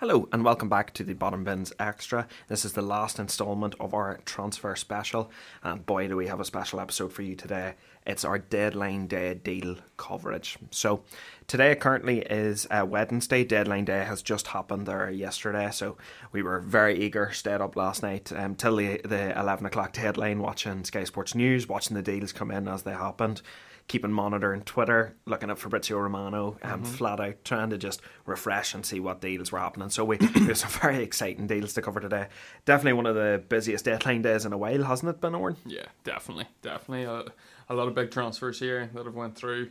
Hello and welcome back to the Bottom Bins Extra. This is the last instalment of our transfer special, and boy, do we have a special episode for you today. It's our deadline day deal coverage. So, today currently is uh, Wednesday. Deadline day has just happened there yesterday, so we were very eager, stayed up last night um, the, the 11 o'clock deadline, watching Sky Sports News, watching the deals come in as they happened keeping monitoring Twitter, looking at Fabrizio Romano, um, mm-hmm. flat out trying to just refresh and see what deals were happening. So we there's some very exciting deals to cover today. Definitely one of the busiest deadline days in a while, hasn't it Ben Eoghan? Yeah, definitely, definitely. A, a lot of big transfers here that have went through,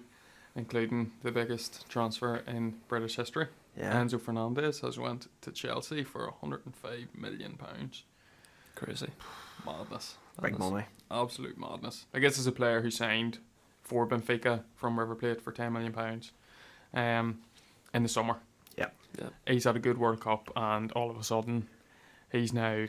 including the biggest transfer in British history. Yeah. Enzo Fernandez has went to Chelsea for 105 million pounds. Crazy. Madness. Big money. Absolute madness. I guess as a player who signed for Benfica from River Plate for ten million pounds, um, in the summer. Yeah, yeah. He's had a good World Cup, and all of a sudden, he's now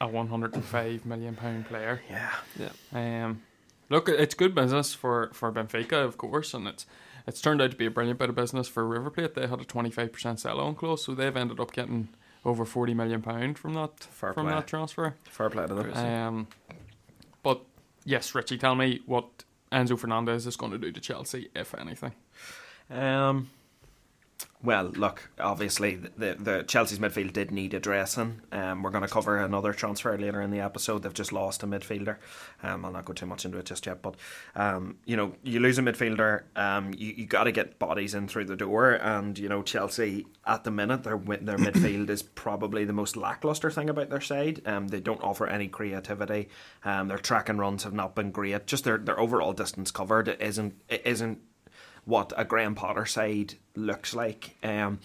a one hundred and five million pound player. Yeah, yeah. Um, look, it's good business for for Benfica, of course, and it's it's turned out to be a brilliant bit of business for River Plate. They had a twenty five percent sell on clause, so they've ended up getting over forty million pound from that Fair from play. that transfer. Fair play to them. Um, but yes, Richie, tell me what Enzo Fernandez is going to do to Chelsea, if anything? Um, well, look, obviously the, the Chelsea's midfield did need addressing. Um, we're going to cover another transfer later in the episode. They've just lost a midfielder. Um, I'll not go too much into it just yet, but um, you know, you lose a midfielder, um, you, you got to get bodies in through the door, and you know, Chelsea at the minute their their midfield is probably the most lackluster thing about their side. Um, they don't offer any creativity. Um, their track and runs have not been great. Just their their overall distance covered isn't isn't what a Graham Potter side looks like. Um,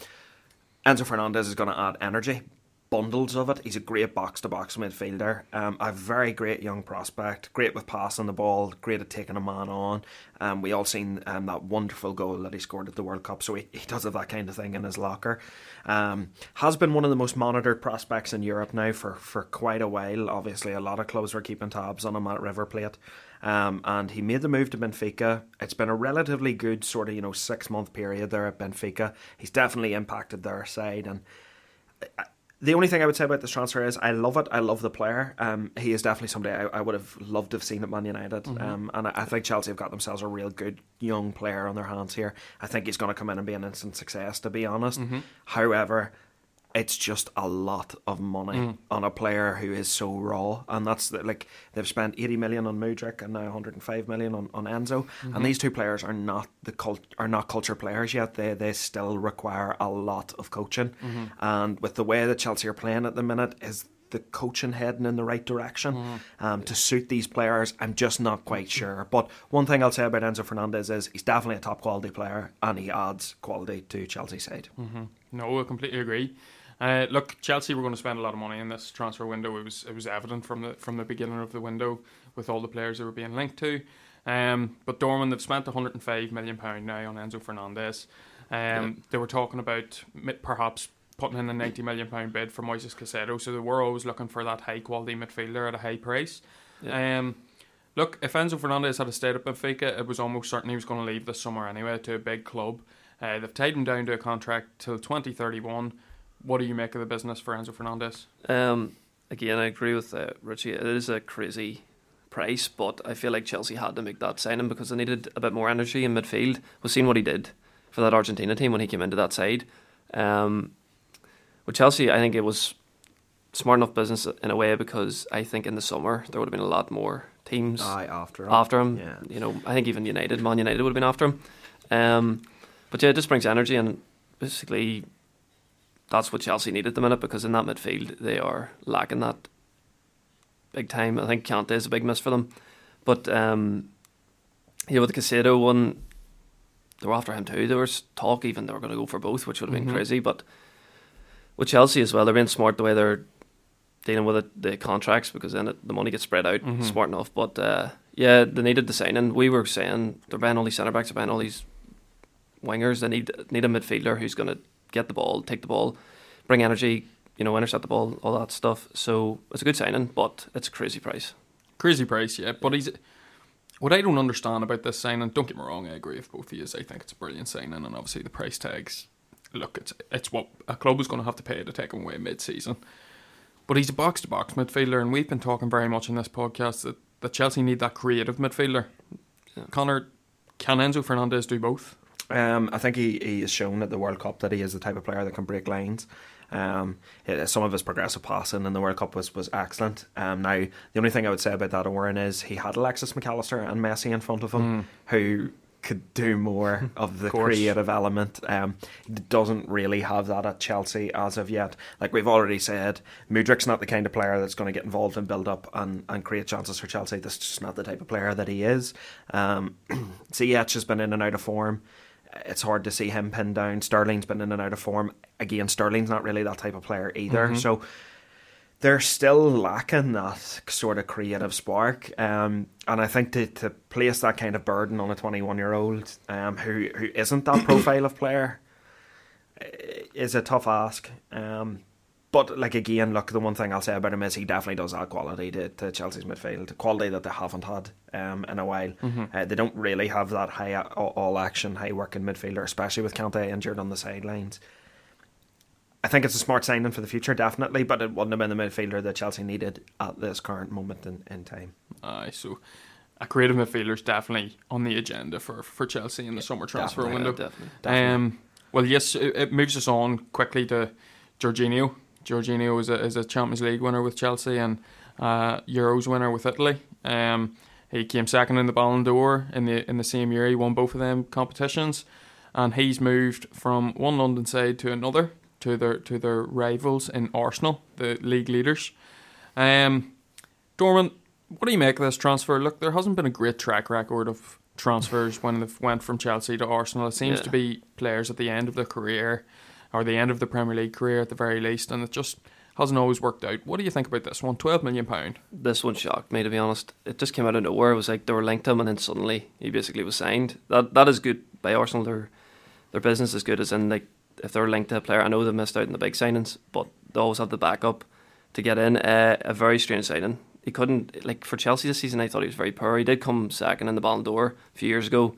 Enzo Fernandez is going to add energy, bundles of it. He's a great box to box midfielder. Um, a very great young prospect, great with passing the ball, great at taking a man on. Um, we all seen um, that wonderful goal that he scored at the World Cup, so he, he does have that kind of thing in his locker. Um, has been one of the most monitored prospects in Europe now for, for quite a while. Obviously, a lot of clubs were keeping tabs on him at River Plate. Um, and he made the move to Benfica. It's been a relatively good sort of you know six month period there at Benfica. He's definitely impacted their side, and uh, the only thing I would say about this transfer is I love it. I love the player. Um, he is definitely somebody I, I, would have loved to have seen at Man United. Mm-hmm. Um, and I, I, think Chelsea have got themselves a real good young player on their hands here. I think he's going to come in and be an instant success, to be honest. Mm-hmm. However, it's just a lot of money mm. on a player who is so raw, and that's the, like they've spent eighty million on Mudryk and now one hundred and five million on, on Enzo, mm-hmm. and these two players are not the cult are not culture players yet. They they still require a lot of coaching, mm-hmm. and with the way that Chelsea are playing at the minute, is the coaching heading in the right direction mm. um, to suit these players? I'm just not quite sure. But one thing I'll say about Enzo Fernandez is he's definitely a top quality player and he adds quality to Chelsea's side. Mm-hmm. No, I completely agree. Uh, look, Chelsea were going to spend a lot of money in this transfer window. It was it was evident from the from the beginning of the window with all the players they were being linked to. Um, but Dorman they've spent 105 million pound now on Enzo Fernandez. Um, yeah. They were talking about perhaps putting in a 90 million pound bid for Moises Caicedo. So they were always looking for that high quality midfielder at a high price. Yeah. Um, look, if Enzo Fernandez had a stayed at Benfica, it was almost certain he was going to leave this summer anyway to a big club. Uh, they've tied him down to a contract till 2031. What do you make of the business for Enzo Fernandez? Um, again, I agree with uh, Richie. It is a crazy price, but I feel like Chelsea had to make that signing because they needed a bit more energy in midfield. We've seen what he did for that Argentina team when he came into that side. Um, with Chelsea, I think it was smart enough business in a way because I think in the summer there would have been a lot more teams Aye, after him. After him, yeah. you know, I think even United, Man United would have been after him. Um, but yeah, it just brings energy and basically that's what Chelsea need at the minute because in that midfield they are lacking that big time. I think Kante is a big miss for them. But um, yeah, with the Caicedo one, they were after him too. There was talk even they were going to go for both, which would have been mm-hmm. crazy. But with Chelsea as well, they're being smart the way they're dealing with it, the contracts because then it, the money gets spread out mm-hmm. smart enough. But uh, yeah, they needed the signing. We were saying they're buying all these centre backs, they're buying all these wingers. They need need a midfielder who's going to get the ball, take the ball, bring energy, you know, intercept the ball, all that stuff. So it's a good signing, but it's a crazy price. Crazy price, yeah. But he's what I don't understand about this signing. Don't get me wrong, I agree with both of you. I think it's a brilliant signing, and obviously the price tags look, it's it's what a club is going to have to pay to take him away mid-season. But he's a box-to-box midfielder, and we've been talking very much in this podcast that, that Chelsea need that creative midfielder. Yeah. Connor, can Enzo Fernandez do both? Um, I think he, he has shown at the World Cup that he is the type of player that can break lines. Um, some of his progressive passing in the World Cup was, was excellent. Um, now, the only thing I would say about that Oran is he had Alexis Mac Allister and Messi in front of him who could do more of the course. creative element. Um, he doesn't really have that at Chelsea as of yet. Like we've already said, Mudryk's not the kind of player that's going to get involved in build up and, and create chances for Chelsea. That's just not the type of player that he is. Um, Ziyech has been in and out of form. It's hard to see him pinned down. Sterling's been in and out of form. Again, Sterling's not really that type of player either. So they're still lacking that sort of creative spark. Um, and I think to, to place that kind of burden on a 21 year old um, who, who isn't that profile of player is a tough ask. Um, but like again, look, the one thing I'll say about him is he definitely does add quality to, to Chelsea's midfield, quality that they haven't had um, in a while. Uh, they don't really have that high all, all action, high working midfielder, especially with Kante injured on the sidelines. I think it's a smart signing for the future, definitely, but it wouldn't have been the midfielder that Chelsea needed at this current moment in, in time. Aye, so a creative midfielder is definitely on the agenda for, for Chelsea in the summer transfer definitely, window. definitely. Um, well, yes, it, it moves us on quickly to Jorginho. Jorginho is a, is a Champions League winner with Chelsea and uh, Euros winner with Italy. Um, he came second in the Ballon d'Or in the in the same year. He won both of them competitions, and he's moved from one London side to another to their to their rivals in Arsenal, the league leaders. Um, Dorman, what do you make of this transfer? Look, there hasn't been a great track record of transfers when they've went from Chelsea to Arsenal. It seems Yeah. to be players at the end of their career or the end of the Premier League career at the very least, and it just hasn't always worked out. What do you think about this one? Twelve million pound. This one shocked me to be honest. It just came out of nowhere. It was like they were linked him, and then suddenly he basically was signed. That that is good by Arsenal. Their their business is good as in like if they're linked to a player. I know they missed out in the big signings, but they always have the backup to get in. Uh, a very strange signing. He couldn't like for Chelsea this season. I thought he was very poor. He did come second in the Ballon d'Or a few years ago.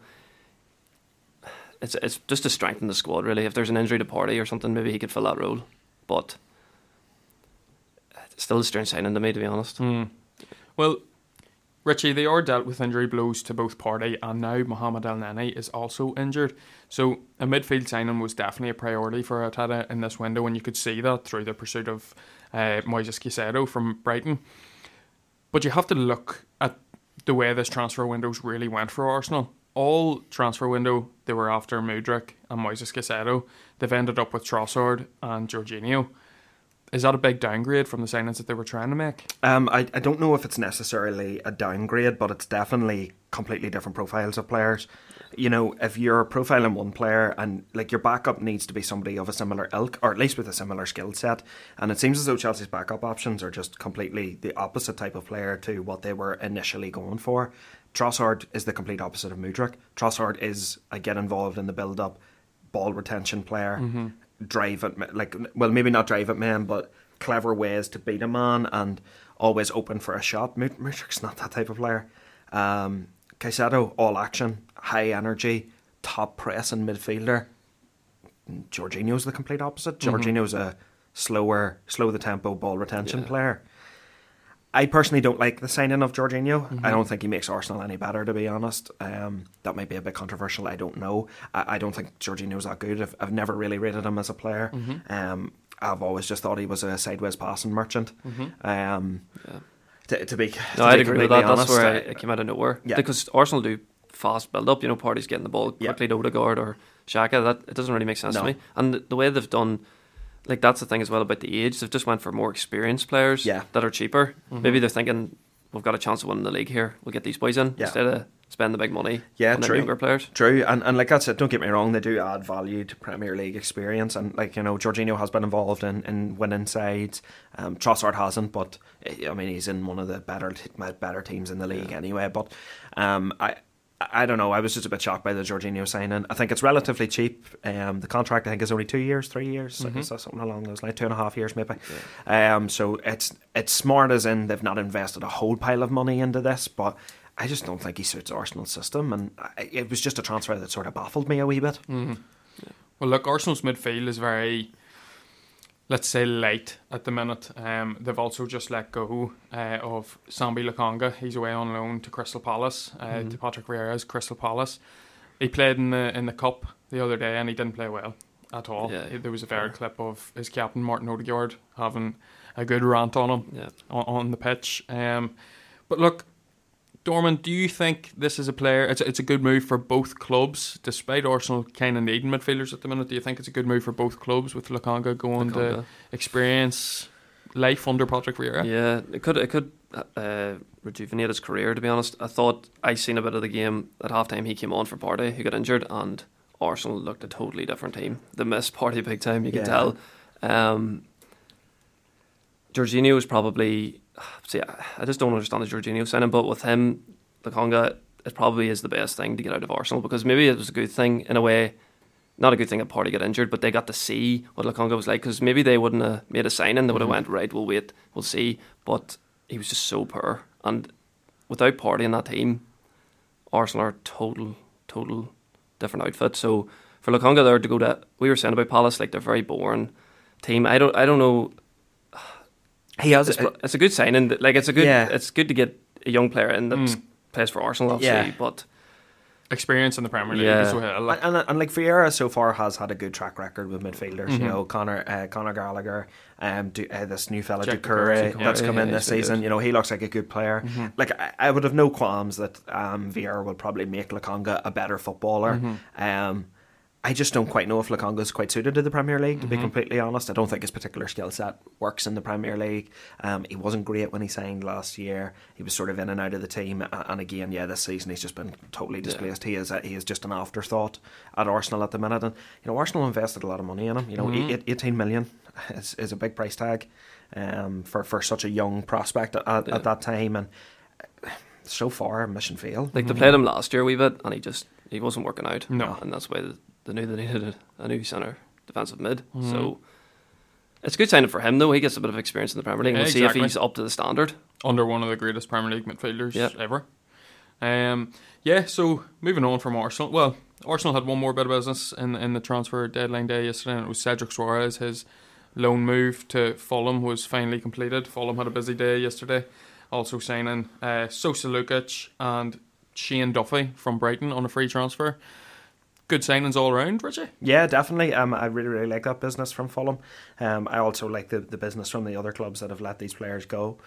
It's it's just to strengthen the squad really. If there's an injury to Partey or something, maybe he could fill that role. But it's still a strange signing to me, to be honest. Hmm. Well, Richie, they are dealt with injury blows to both Partey, and now Mohamed Elneny is also injured. So a midfield signing was definitely a priority for Arteta in this window, and you could see that through the pursuit of uh, Moises Caicedo from Brighton. But you have to look at the way this transfer windows really went for Arsenal. All transfer window, they were after Mudryk and Moises Caicedo. They've ended up with Trossard and Jorginho. Is that a big downgrade from the signings that they were trying to make? Um, I, I don't know if it's necessarily a downgrade, but it's definitely completely different profiles of players. You know, if you're profiling one player and like your backup needs to be somebody of a similar ilk, or at least with a similar skill set, and it seems as though Chelsea's backup options are just completely the opposite type of player to what they were initially going for. Trossard is the complete opposite of Mudryk. Trossard is a get involved in the build up, ball retention player, drive at like well maybe not drive at men, but clever ways to beat a man and always open for a shot. Mud- Mudryk's not that type of player. Um, Caicedo, all action, high energy, top press and midfielder. Jorginho's the complete opposite. Jorginho's a slower, slow the tempo ball retention Yeah. player. I personally don't like the signing of Jorginho. I don't think he makes Arsenal any better, to be honest. Um, that might be a bit controversial. I don't know. I, I don't think Jorginho's that good. I've, I've never really rated him as a player. Um, I've always just thought he was a sideways passing merchant. Um, Yeah. To, to be, No, I'd agree with that. That's where I- it came out of nowhere. Yeah. Because Arsenal do fast build up. You know, Partey's getting the ball Yeah. quickly to Odegaard or Xhaka. That it doesn't really make sense No. to me. And the, way they've done, like that's the thing as well about the age. They've just went for more experienced players Yeah. that are cheaper. Mm-hmm. Maybe they're thinking we've got a chance of winning the league here. We'll get these boys in Yeah. instead of spend the big money Yeah, on true. younger players. True, and, and like that's it. Don't get me wrong; they do add value to Premier League experience, and like you know, Jorginho has been involved in, in winning sides. Um, Trossard hasn't, but I mean, he's in one of the better better teams in the league anyway. But um, I. I don't know. I was just a bit shocked by the Jorginho signing. I think it's relatively cheap. Um, the contract I think is only two years, three years, is that something along those lines? Two and a half years maybe. Um, so it's it's smart as in they've not invested a whole pile of money into this, but I just don't think he suits Arsenal's system, and I, it was just a transfer that sort of baffled me a wee bit. Well, look, Arsenal's midfield is very, let's say, light at the minute. Um, they've also just let go uh, of Sambi Lokonga. He's away on loan to Crystal Palace, uh, Mhm. to Patrick Vieira's Crystal Palace. He played in the in the cup the other day, and he didn't play well at all. Yeah, there was a fair. clip of his captain Martin Odegaard having a good rant on him Yeah. on, on the pitch. Um, but look, Dorman, do you think this is a player? It's a, it's a good move for both clubs, despite Arsenal kind of needing midfielders at the minute. Do you think it's a good move for both clubs with Lokonga going to experience life under Patrick Vieira? Yeah, it could it could uh, rejuvenate his career. To be honest, I thought I seen a bit of the game at halftime. He came on for Partey, who got injured, and Arsenal looked a totally different team. They missed Partey big time. You can tell. Um, Jorginho was probably see. I just don't understand the Jorginho signing, but with him, Lokonga, it probably is the best thing to get out of Arsenal because maybe it was a good thing in a way. Not a good thing that Partey got injured, but they got to see what Lokonga was like because maybe they wouldn't have made a signing. They would have Mhm. went right. We'll wait. We'll see. But he was just so poor, and without Partey in that team, Arsenal are total, total different outfit. So for Lokonga there to go to, we were saying about Palace, like they're very boring team. I don't, I don't know. He has It's, it's a good signing. Like it's a good, Yeah. it's good to get a young player in that Mm. plays for Arsenal, obviously. Yeah. But Experience in the Premier League Yeah. as well. And, and, and like Vieira so far has had a good track record with midfielders. Mhm. You know, Conor uh, Conor Gallagher, um, du, uh, this new fella Cheick Ducouré Doucouré, that's yeah, come in this season. good. You know, he looks like a good player. Mhm. Like I, I would have no qualms that um, Vieira will probably make Lokonga a better footballer. Mhm. Um, I just don't quite know if Lokonga is quite suited to the Premier League. To be Mhm. completely honest, I don't think his particular skill set works in the Premier League. Um, he wasn't great when he signed last year. He was sort of in and out of the team, and again, yeah, this season he's just been totally Yeah. displaced. He is a, he is just an afterthought at Arsenal at the minute, and you know Arsenal invested a lot of money in him. You know, Mhm. eight- eighteen million is, is a big price tag um, for for such a young prospect at, at, Yeah. at that time, and so far mission failed. like they Mhm. played him last year a wee bit, and he just he wasn't working out. No. and that's why they, knew they needed a, a new centre defensive mid. Mhm. So it's a good signing for him, though. He gets a bit of experience in the Premier League. Yeah, we'll see if he's up to the standard. under one of the greatest Premier League midfielders Yeah. ever. Um, yeah, so moving on from Arsenal. Well, Arsenal had one more bit of business in in the transfer deadline day yesterday, and it was Cedric Soares. His loan move to Fulham was finally completed. Fulham had a busy day yesterday, also signing uh, Sasa Lukic and Shane Duffy from Brighton on a free transfer. Good signings all around, Richie. Yeah, definitely. Um, I really, really like that business from Fulham. Um, I also like the, the business from the other clubs that have let these players go.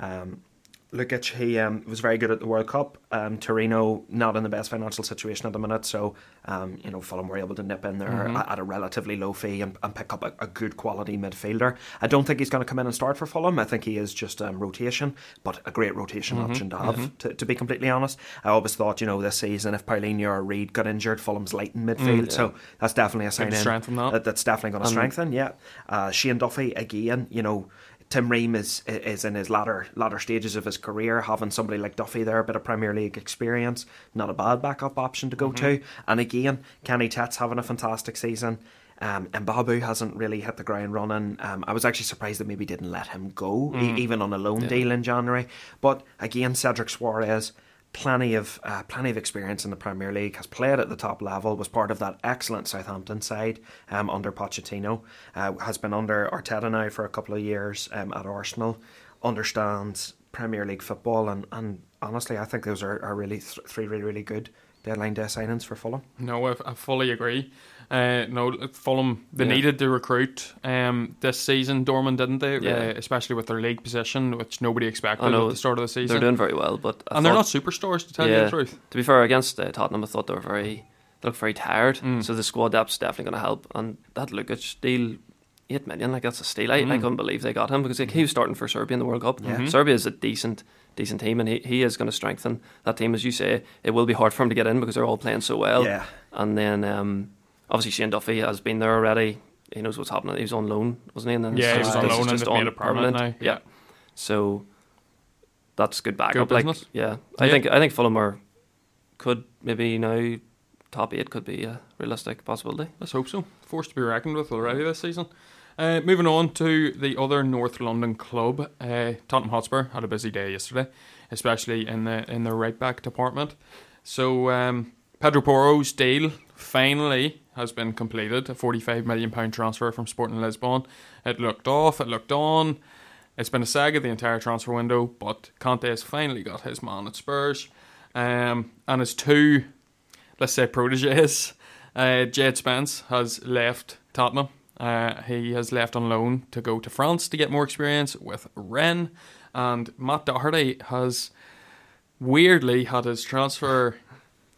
Um, Lukic, he um, was very good at the World Cup. Um, Torino not in the best financial situation at the minute, so um, you know Fulham were able to nip in there Mhm. at, a relatively low fee and, and pick up a, a good quality midfielder. I don't think he's going to come in and start for Fulham. I think he is just um, rotation, but a great rotation Mhm, option to have. mhm. To, to be completely honest, I always thought you know this season if Palhinha or Reed got injured, Fulham's light in midfield, Mm, so that's definitely a sign in that. that, that's definitely going to strengthen. Yeah, uh, Shane Duffy again. You know, Tim Ream is is in his latter latter stages of his career. Having somebody like Duffy there, a bit of Premier League experience, not a bad backup option to go to. And again, Kenny Tete's having a fantastic season. Um, and Babu hasn't really hit the ground running. Um, I was actually surprised that maybe didn't let him go, e- Mm. even on a loan Yeah. deal in January. But again, Cedric Suarez, plenty of uh, plenty of experience in the Premier League, has played at the top level, was part of that excellent Southampton side um, under Pochettino, uh, has been under Arteta now for a couple of years um, at Arsenal, understands Premier League football, and, and honestly, I think those are, are really th- three really really good deadline day signings for Fulham. No, I, I fully agree. Uh, no, Fulham they Yeah. needed to recruit um, this season. Dorman didn't they? Yeah. Uh, especially with their league position, which nobody expected at the start of the season. They're doing very well, but I and they're not superstars to tell you the truth. To be fair, against uh, Tottenham, I thought they were very they looked very tired. Mm. So the squad depth's definitely going to help. And that Lukic deal, eight million, like that's a steal. I, I Mm. couldn't believe they got him because like, he was starting for Serbia in the World Cup. Yeah. Mhm. Serbia is a decent decent team, and he, he is going to strengthen that team. As you say, it will be hard for him to get in because they're all playing so well. yeah, And then um, obviously Shane Duffy has been there already. He knows what's happening. He was on loan, wasn't he? And then Yeah, he was on loan and just made on it permanent now. Yeah. So that's good backup. Good like, business. yeah, I Yeah. think I think Fulham are could maybe now top eight could be a realistic possibility. Let's hope so. Force to be reckoned with already this season. Uh, moving on to the other North London club, uh, Tottenham Hotspur had a busy day yesterday, especially in the in the right back department. So um, Pedro Porro's deal finally has been completed. A forty-five million pound transfer from Sporting Lisbon. It looked off. It looked on. It's been a saga the entire transfer window, but Conte has finally got his man at Spurs, um, and his two, let's say, proteges. Uh, Jed Spence has left Tottenham. Uh, he has left on loan to go to France to get more experience with Rennes, and Matt Doherty has weirdly had his transfer,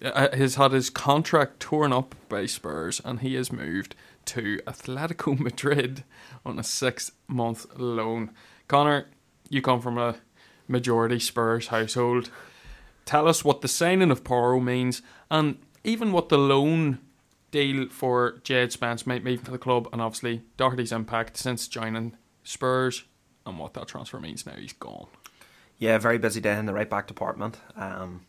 uh, has had his contract torn up by Spurs, and he has moved to Atletico Madrid on a six-month loan. Connor, you come from a majority Spurs household. Tell us what the signing of Porro means, and even what the loan deal for Jed Spence might mean for the club, and obviously Doherty's impact since joining Spurs, and what that transfer means now he's gone. Yeah, very busy day in the right back department. Um,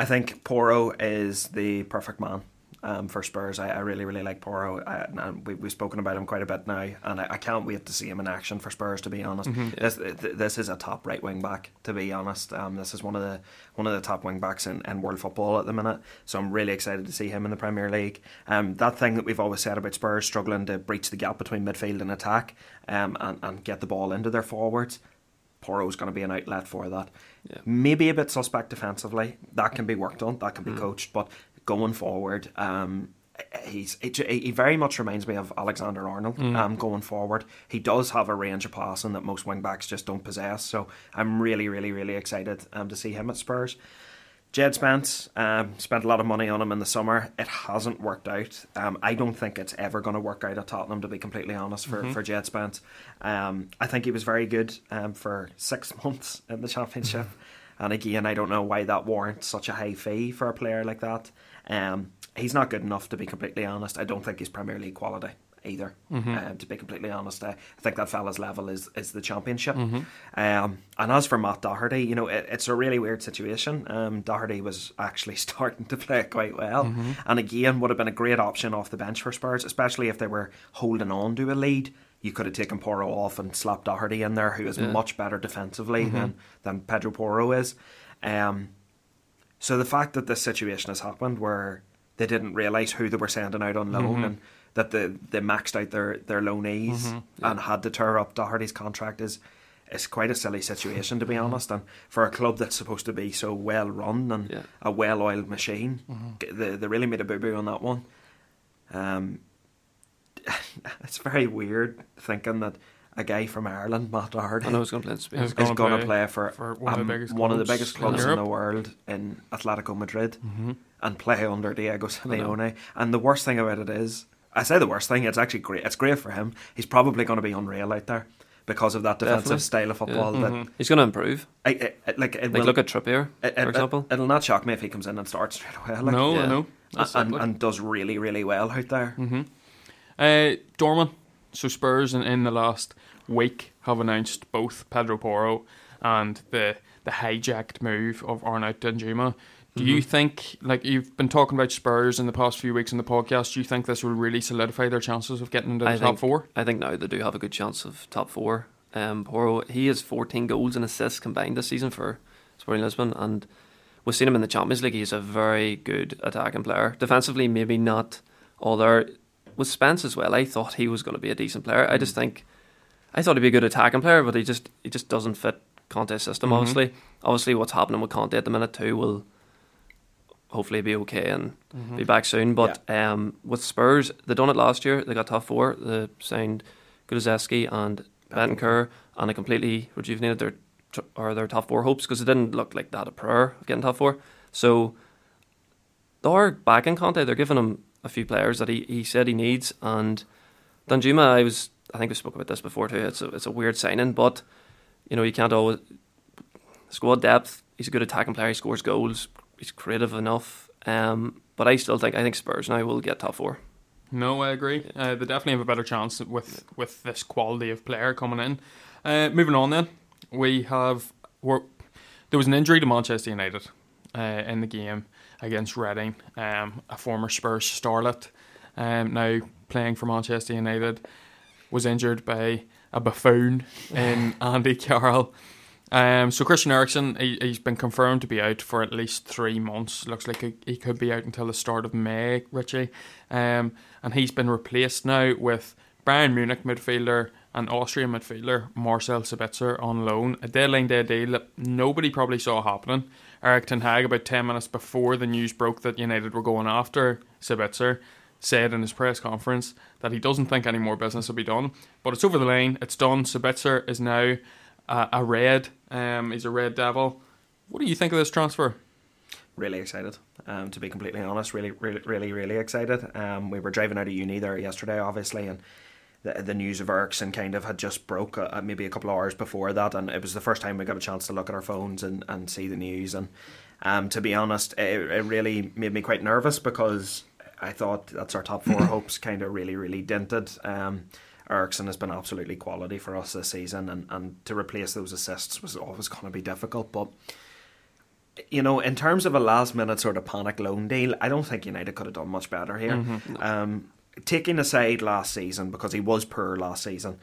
I think Porro is the perfect man um, for Spurs. I, I, really, really like Porro. I, and we, we've spoken about him quite a bit now, and I, I can't wait to see him in action for Spurs. To be honest, mm-hmm. this this is a top right wing back. To be honest, um, this is one of the one of the top wing backs in, in world football at the minute. So I'm really excited to see him in the Premier League. Um, that thing that we've always said about Spurs struggling to breach the gap between midfield and attack, um, and and get the ball into their forwards. Porro's going to be an outlet for that. Yeah. Maybe a bit suspect defensively. That can be worked on. That can be mm. coached. But going forward. Um, he's he very much reminds me of Alexander Arnold mm. um, going forward. He does have a range of passing that most wing backs just don't possess. So I'm really, really, really excited um, to see him at Spurs. Jed Spence um, spent a lot of money on him in the summer. It hasn't worked out. Um, I don't think it's ever going to work out at Tottenham, to be completely honest, for, mm-hmm. for Jed Spence. Um, I think he was very good um, for six months in the Championship. And again, I don't know why that warrants such a high fee for a player like that. Um, he's not good enough to be completely honest. I don't think he's Premier League quality either. Mm-hmm. Um, to be completely honest, I, I think that fella's level is is the championship. Mm-hmm. Um, and as for Matt Doherty, you know, it, it's a really weird situation. Um, Doherty was actually starting to play quite well, mm-hmm. and again would have been a great option off the bench for Spurs, especially if they were holding on to a lead. You could have taken Porro off and slapped Doherty in there, who is yeah. much better defensively mm-hmm. than than Pedro Porro is. Um, so the fact that this situation has happened where they didn't realise who they were sending out on loan mm-hmm. and that they, they maxed out their, their loanees mm-hmm. yeah. and had to tear up Doherty's contract is is quite a silly situation to be mm-hmm. honest and for a club that's supposed to be so well run and yeah. a well oiled machine mm-hmm. they, they really made a boo boo on that one um, it's very weird thinking that a guy from Ireland, Matt Doherty, I know he's going to play. Is going to play, for, for one, um, of the biggest one of the biggest clubs in, in the world in Atletico Madrid mm-hmm. and play under Diego Simeone. And the worst thing about it is, I say the worst thing, it's actually great. It's great for him. He's probably going to be unreal out there because of that defensive Definitely. style of football. Yeah. Mm-hmm. He's going to improve. I, I, I, like, like will, look at Trippier, for example. It, will not shock me if he comes in and starts straight away. Like, no, yeah. no, and, and, does really, really well out there. Mm-hmm. Uh, Dorman, so Spurs in, in the last week have announced both Pedro Porro and the the hijacked move of Arnaut Danjuma. Do mm-hmm. you think, like you've been talking about Spurs in the past few weeks in the podcast, do you think this will really solidify their chances of getting into the I top think, four? I think now they do have a good chance of top four. Um, Porro, he has 14 goals and assists combined this season for Sporting Lisbon, and we've seen him in the Champions League. He's a very good attacking player. Defensively, maybe not all there. With Spence as well, I thought he was going to be a decent player. I just mm. think I thought he'd be a good attacking player, but he just he just doesn't fit Conte's system. Mm-hmm. Obviously, obviously, what's happening with Conte at the minute too will hopefully be okay and mm-hmm. be back soon. But yeah. um, with Spurs, they done it last year. They got top four. They signed Kulusevski and Bentancur, and they completely rejuvenated their or their top four hopes because it didn't look like that a prayer of getting top four. So they are back in Conte. They're giving him a few players that he, he said he needs. And Danjuma, I was I think we spoke about this before too. It's a it's a weird signing, but you know you can't always squad depth. He's a good attacking player. He scores goals. He's creative enough. Um, but I still think I think Spurs now will get top four. No, I agree. Uh, they definitely have a better chance with with this quality of player coming in. Uh, moving on, then we have there was an injury to Manchester United uh, in the game against Reading. Um, a former Spurs starlet, um, now playing for Manchester United was injured by a buffoon in Andy Carroll. Um, so Christian Eriksen, he, he's been confirmed to be out for at least three months. Looks like he, he could be out until the start of May, Richie. Um, and he's been replaced now with Bayern Munich midfielder and Austrian midfielder Marcel Sabitzer on loan. A deadline day deal that nobody probably saw happening. Erik Ten Hag, about 10 minutes before the news broke that United were going after Sabitzer, said in his press conference that he doesn't think any more business will be done. But it's over the line, it's done. Sabitzer is now uh, a red. Um, he's a red devil. What do you think of this transfer? Really excited, um, to be completely honest. Really, really, really, really excited. Um, we were driving out of uni there yesterday, obviously, and the, the news of Eriksen kind of had just broke uh, maybe a couple of hours before that, and it was the first time we got a chance to look at our phones and, and see the news. And um, to be honest, it, it really made me quite nervous because I thought that's our top four hopes kind of really, really dented. Um, Eriksen has been absolutely quality for us this season, and, and to replace those assists was always going to be difficult. But you know, in terms of a last minute sort of panic loan deal, I don't think United could have done much better here. Mm-hmm. Um, taking aside last season because he was poor last season,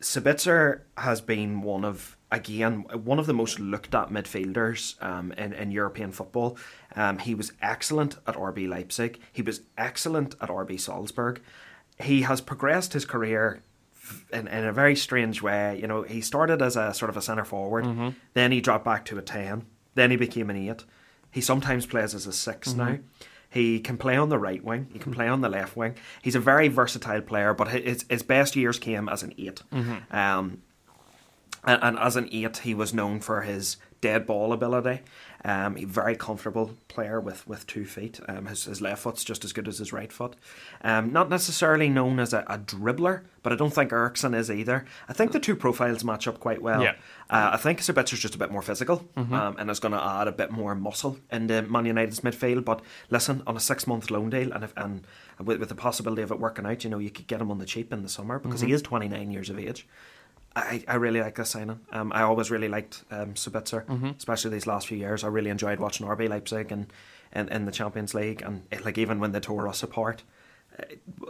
Sabitzer has been one of again one of the most looked at midfielders um, in in European football. Um, he was excellent at RB Leipzig. He was excellent at RB Salzburg. He has progressed his career in, in a very strange way. You know, he started as a sort of a centre forward, mm-hmm. then he dropped back to a ten, then he became an eight. He sometimes plays as a 6 mm-hmm. now. He can play on the right wing. He can play on the left wing. He's a very versatile player, but his, his best years came as an 8 mm-hmm. um, and, and, as an eight, he was known for his dead ball ability. Um, a very comfortable player with, with two feet. Um, his, his left foot's just as good as his right foot. Um, not necessarily known as a, a, dribbler, but I don't think Eriksen is either. I think the two profiles match up quite well. Yeah. Uh, I think Sabitzer's just a bit more physical mm-hmm. um, and is going to add a bit more muscle into Man United's midfield. But listen, on a six month loan deal and if, and with, with the possibility of it working out, you know, you could get him on the cheap in the summer because mm-hmm. he is 29 years of age. I, I really like this signing. Um, I always really liked um, Sabitzer, mm-hmm. especially these last few years. I really enjoyed watching RB Leipzig and in, in the Champions League, and it, like even when they tore us apart, uh,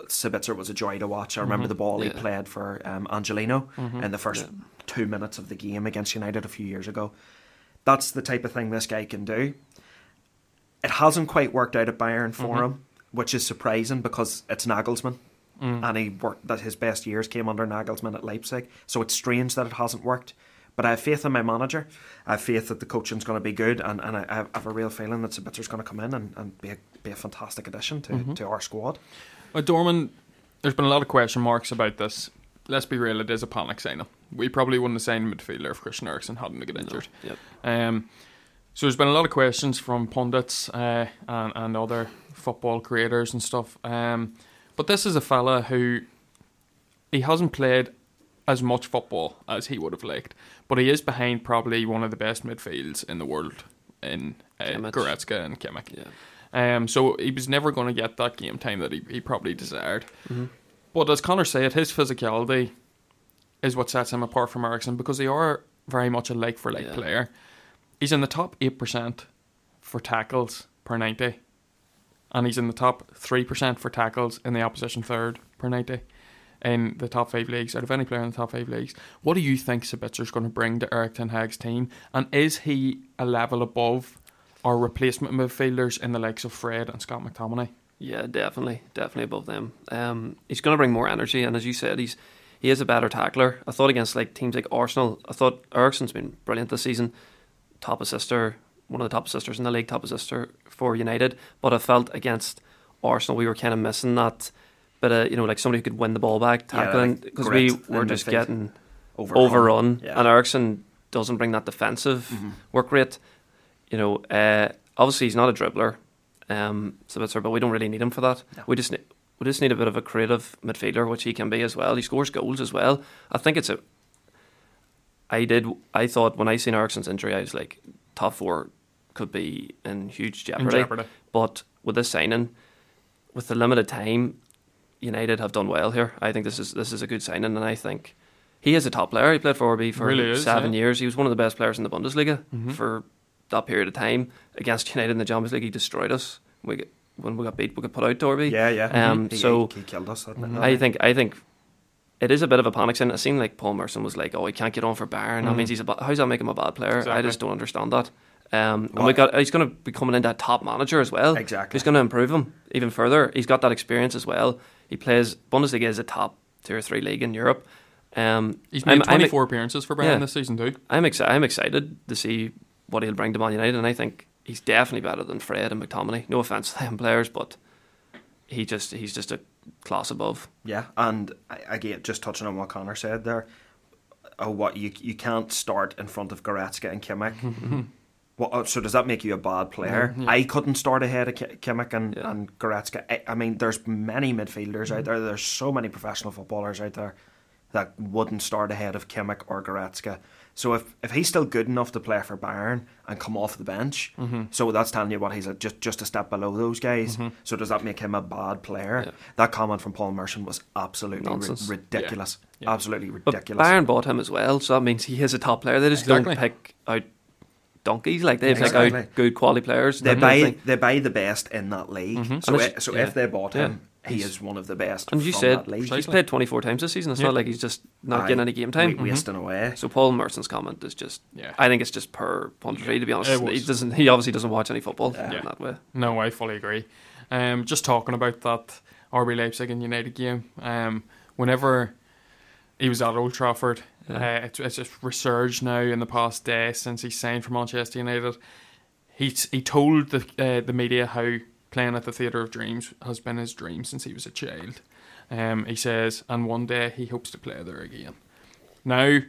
Sabitzer was a joy to watch. I remember mm-hmm. the ball yeah. he played for um, Angelino mm-hmm. in the first yeah. two minutes of the game against United a few years ago. That's the type of thing this guy can do. It hasn't quite worked out at Bayern for mm-hmm. him, which is surprising because it's Nagelsmann. Mm. And he worked that his best years came under Nagelsmann at Leipzig. So it's strange that it hasn't worked. But I have faith in my manager. I have faith that the coaching's going to be good, and, and I have a real feeling that Sabitzer's going to come in and, and be, a, be a fantastic addition to, mm-hmm. to our squad. Well, Dorman, there's been a lot of question marks about this. Let's be real, it is a panic signing. We probably wouldn't have signed midfielder if Christian Eriksen hadn't get injured. No. Yep. Um, so there's been a lot of questions from pundits uh, and, and other football creators and stuff. Um, but this is a fella who he hasn't played as much football as he would have liked, but he is behind probably one of the best midfields in the world in uh, Goretzka and Kimmich. Yeah. Um, so he was never going to get that game time that he, he probably desired. Mm-hmm. But as Connor said, his physicality is what sets him apart from Eriksen because they are very much a like for like player. He's in the top 8% for tackles per 90 and he's in the top 3% for tackles in the opposition third per 90 in the top five leagues, out of any player in the top five leagues. What do you think Sabitzer's going to bring to Erik Ten Hag's team? And is he a level above our replacement midfielders in the likes of Fred and Scott McTominay? Yeah, definitely, definitely above them. Um, he's going to bring more energy, and as you said, he's he is a better tackler. I thought against like teams like Arsenal, I thought Eriksen's been brilliant this season. Top assister, one of the top assisters in the league, top assister for United. But I felt against Arsenal we were kind of missing that bit of you know like somebody who could win the ball back tackling because yeah, like we were just getting overrun, overrun yeah. and Eriksen doesn't bring that defensive mm-hmm. work rate. You know, uh, obviously he's not a dribbler, um, Sabitzer, but we don't really need him for that. No. We just need, we just need a bit of a creative midfielder, which he can be as well. He scores goals as well. I think it's a. I did. I thought when I seen Eriksen's injury, I was like, top four could be in huge jeopardy. In jeopardy. But with this signing, with the limited time, United have done well here. I think this is this is a good signing, and I think he is a top player. He played for RB for really is, seven yeah. years. He was one of the best players in the Bundesliga mm-hmm. for that period of time. Against United in the Champions League, he destroyed us. We when we got beat, we got put out to RB. Yeah, yeah. Um, he, so he, killed us. Mm-hmm. I think I think it is a bit of a panic sign. It seemed like Paul Merson was like, "Oh, he can't get on for Bayern. That Mhm. means he's a ba- how's that make him a bad player? I just don't understand that." Um, and we got he's going to be coming in that top manager as well. Exactly. He's going to improve him even further. He's got that experience as well. He plays Bundesliga is a top two or three league in Europe. Um, He's I'm- made I'm- 24 appearances for Bayern Yeah. this season too. I'm excited. I'm excited to see what he'll bring to Man United, and I think he's definitely better than Fred and McTominay. No offense to them players, but he just he's just a class above. Yeah, and I- again, just touching on what Connor said there, oh, what you you can't start in front of Goretzka and Kimmich. Oh, so does that make you a bad player? Mm, yeah. I couldn't start ahead of Ki- Kimmich and, Yeah. and Goretzka. I, I mean, there's many midfielders Mm. out there. There's so many professional footballers out there that wouldn't start ahead of Kimmich or Goretzka. So if, if he's still good enough to play for Bayern and come off the bench, Mm-hmm. so that's telling you what he's just just a step below those guys. So does that make him a bad player? Yeah. That comment from Paul Merson was absolutely ri- ridiculous. Yeah. Absolutely But ridiculous. Bayern bought him as well, so that means he is a top player. They just Exactly. don't pick out donkeys like they pick Exactly. out good quality players. they that kind of buy thing. they buy the best in that league. Mhm. So And i- it's- so yeah. if they bought him, he is one of the best. And you from said that league. he's played 24 times this season. It's Yeah. not like he's just not Aye. getting any game time. wa- wasting away. So Paul Merson's comment is just, Yeah. I think it's just per punditry. To be honest, he doesn't. He obviously doesn't watch any football Yeah. in that way. No, I fully agree. Um, just talking about that RB Leipzig and United game. Um, whenever he was at Old Trafford, Yeah. uh, it's, it's just resurged now in the past day since he signed for Manchester United. He he told the uh, the media how playing at the Theatre of Dreams has been his dream since he was a child. Um, he says, and one day he hopes to play there again. Now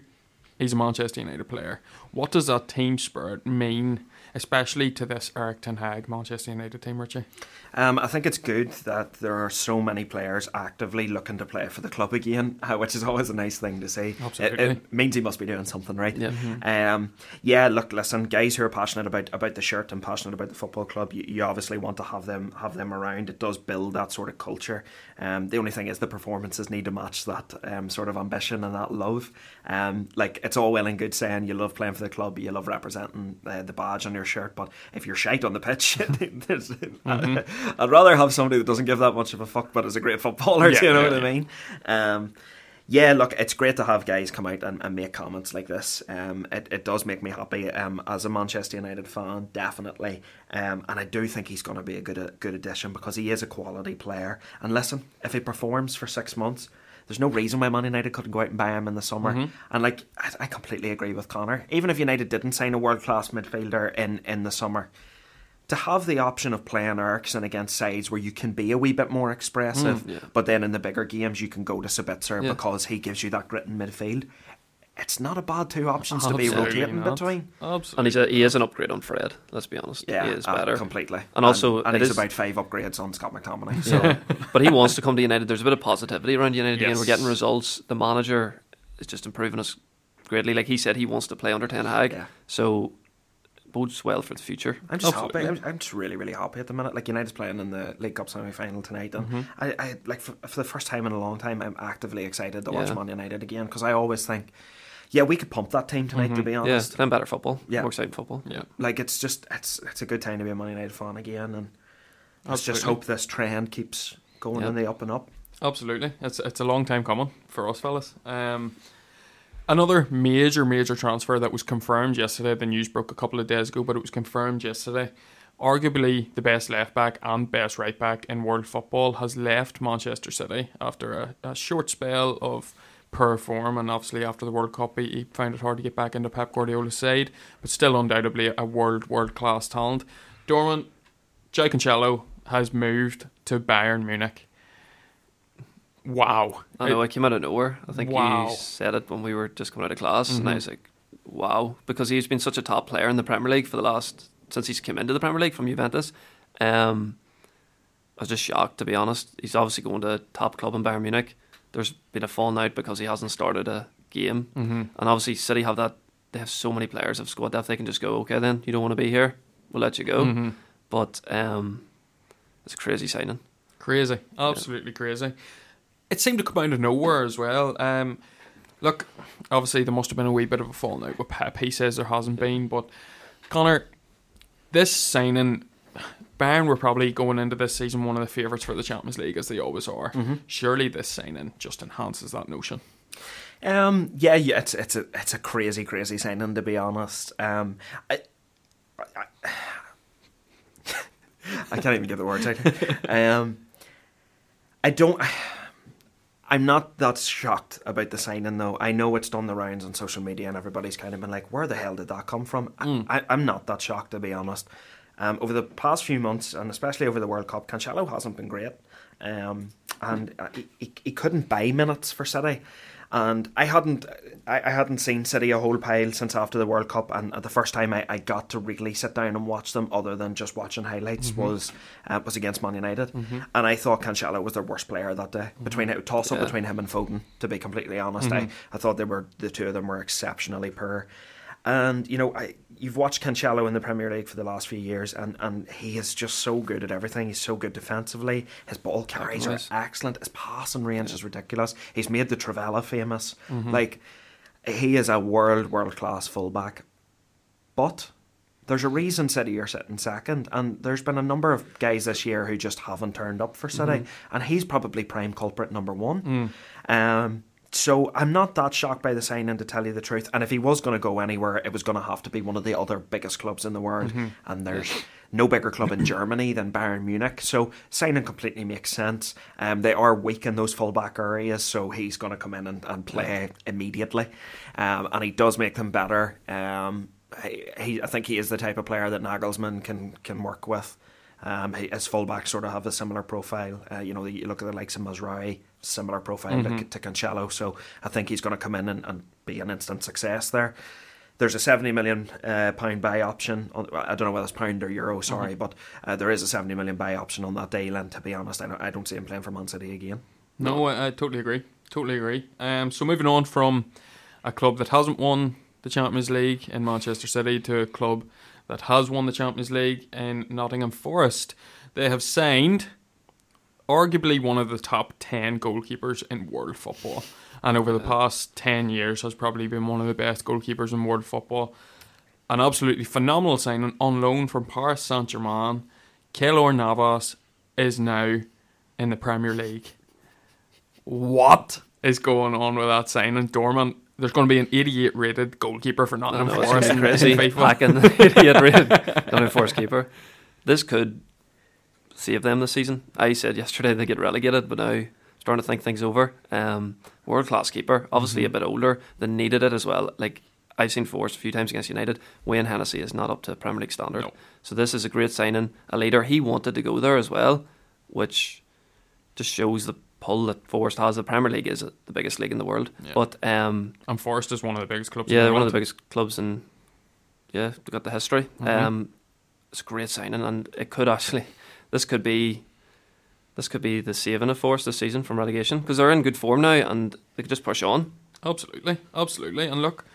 he's a Manchester United player. What does that team spirit mean, especially to this Erik Ten Hag Manchester United team, Richie? Um, I think it's good that there are so many players actively looking to play for the club again, uh, which is always a nice thing to see. It, Absolutely. it means he must be doing something right. Yeah. Um, yeah, look, listen, guys who are passionate about, about the shirt and passionate about the football club, you, you obviously want to have them have them around. It does build that sort of culture. Um, the only thing is the performances need to match that um, sort of ambition and that love. Um, like it's all well and good saying you love playing for the club, you love representing uh, the badge on your shirt, but if you're shite on the pitch, there's- I'd rather have somebody that doesn't give that much of a fuck, but is a great footballer. Yeah, you know yeah, what I mean? Um, yeah, look, it's great to have guys come out and, and make comments like this. Um, it, it does make me happy um, as a Manchester United fan, definitely. Um, and I do think he's going to be a good a good addition because he is a quality player. And listen, if he performs for six months, there's no reason why Man United couldn't go out and buy him in the summer. Mhm. And like, I, I completely agree with Connor. Even if United didn't sign a world class midfielder in in the summer, to have the option of playing Eriksen against sides where you can be a wee bit more expressive, Mm, yeah. but then in the bigger games you can go to Sabitzer Yeah. because he gives you that grit in midfield. It's not a bad two options to be rotating not. between. Absolutely. And he's a, he is an upgrade on Fred. Let's be honest. Yeah, he is uh, better. completely. And also, and, it he's is- about five upgrades on Scott McTominay. So Yeah. but he wants to come to United. There's a bit of positivity around United again. Yes. We're getting results. The manager is just improving us greatly. Like he said, he wants to play under Ten Hag. yeah. So bodes well for the future. I'm just Absolutely. happy. I'm, I'm just really, really happy at the minute. Like United's playing in the League Cup semi final tonight, and Mhm. I, I like for, for the first time in a long time, I'm actively excited to watch Yeah. Man United again because I always think, yeah, we could pump that team tonight. To Mhm. be Yeah, honest, playing better football. Yeah. More exciting football. Yeah. like it's just it's it's a good time to be a Man United fan again, and let's just hope this trend keeps going Yeah. in the up and up. Absolutely. It's it's a long time coming for us fellas. Um, another major major transfer that was confirmed yesterday. The news broke a couple of days ago, but it was confirmed yesterday. Arguably the best left back and best right back in world football has left Manchester City after a, a short spell of poor form, and obviously after the World Cup, he, found it hard to get back into Pep Guardiola's side, but still undoubtedly a world world class talent. Dorman, João Cancelo has moved to Bayern Munich. Wow. I know. I came out of nowhere. I think Wow. you said it when we were just coming out of class, and I Mhm. was like, "Wow!" Because he's been such a top player in the Premier League for the last since he's come into the Premier League from Juventus. Um, I was just shocked to be honest. He's obviously going to a top club in Bayern Munich. There's been a falling out because he hasn't started a game, Mm-hmm. and obviously City have that. They have so many players of squad depth. They can just go, "Okay, then you don't want to be here. We'll let you go." Mm-hmm. But um, it's a crazy signing. Crazy, absolutely crazy. It seemed to come out of nowhere as well. Um, look, obviously there must have been a wee bit of a falling out with Pep. He says there hasn't been, but Connor, this signing Bayern were probably going into this season one of the favourites for the Champions League, as they always are. Mm-hmm. Surely this signing just enhances that notion. Um, yeah, yeah, it's it's a it's a crazy, crazy signing to be honest. Um, I, I, I can't even get the words out. Um, I don't. I'm not that shocked about the signing though. I know it's done the rounds on social media and everybody's kind of been like, "Where the hell did that come from?" Mm. I, I'm not that shocked to be honest. Um, over the past few months, and especially over the World Cup, Cancelo hasn't been great, um, and uh, he, he, he couldn't buy minutes for City. And I hadn't, I, I hadn't seen City a whole pile since after the World Cup, and the first time I, I got to really sit down and watch them, other than just watching highlights, was uh, was against Man United, and I thought Cancelo was their worst player that day. Between it toss up Yeah. between him and Foden, to be completely honest, I, I thought they were the two of them were exceptionally poor. And you know, I you've watched Cancelo in the Premier League for the last few years, and, and he is just so good at everything. He's so good defensively. His ball carries are excellent. His passing range is ridiculous. He's made the trivela famous. Mm-hmm. Like he is a world world class fullback. But there's a reason City are sitting second, and there's been a number of guys this year who just haven't turned up for City, mm-hmm. and he's probably prime culprit number one. Mm. Um, so I'm not that shocked by the signing, to tell you the truth. And if he was going to go anywhere, it was going to have to be one of the other biggest clubs in the world, and there's no bigger club in Germany than Bayern Munich. So signing completely makes sense. Um, they are weak in those fullback areas, so he's going to come in and, and play immediately, um, and he does make them better. Um, he, he, I think he is the type of player that Nagelsmann can can work with. Um, he, his fullbacks sort of have a similar profile. Uh, you know, you look at the likes of Mazraoui, similar profile to, to Cancelo. So I think he's going to come in and, and be an instant success there. There's a 70 million uh, pound buy option. On, I don't know whether it's pound or euro, sorry, but uh, there is a 70 million buy option on that deal. And to be honest, I don't, I don't see him playing for Man City again. No, I, I totally agree. Totally agree. Um, so moving on from a club that hasn't won the Champions League in Manchester City to a club that has won the Champions League in Nottingham Forest. They have signed arguably one of the top 10 goalkeepers in world football. And over the past 10 years has probably been one of the best goalkeepers in world football. An absolutely phenomenal signing on loan from Paris Saint Germain. Keylor Navas is now in the Premier League. What is going on with that signing? Dorman, there's going to be an 88 rated goalkeeper for Nottingham know, Forest it's crazy. In idiot rated Nottingham Forest keeper. This could save them this season. I said yesterday they get relegated, but now starting to think things over. Um, world class keeper, obviously a bit older, they needed it as well. Like I've seen Forest a few times against United. Wayne Hennessy is not up to Premier League standard, No. so this is a great signing. A leader, he wanted to go there as well, which just shows the pull that Forest has. The Premier League is the biggest league in the world, Yeah. but um, And Forest is one of the biggest clubs yeah, the one of the biggest clubs in. Yeah, they've got the history. Mhm. Um, it's a great signing, and it could actually, this could be, this could be the saving of Forest this season from relegation because they're in good form now and they could just push on. Absolutely, absolutely. And look,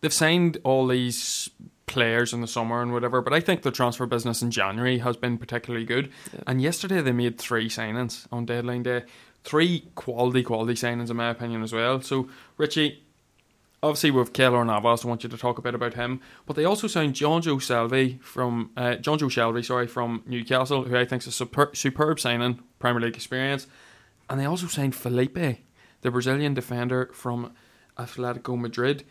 they've signed all these players in the summer and whatever, but I think the transfer business in January has been particularly good. Yeah. And yesterday they made three signings on deadline day. Three quality, quality signings, in my opinion, as well. So, Richie, obviously with Keylor Navas, I want you to talk a bit about him. But they also signed Jonjo Shelvey from uh, Jonjo Shelvey, sorry, from Newcastle, who I think is a super, superb signing, Premier League experience. And they also signed Felipe, the Brazilian defender from Atletico Madrid.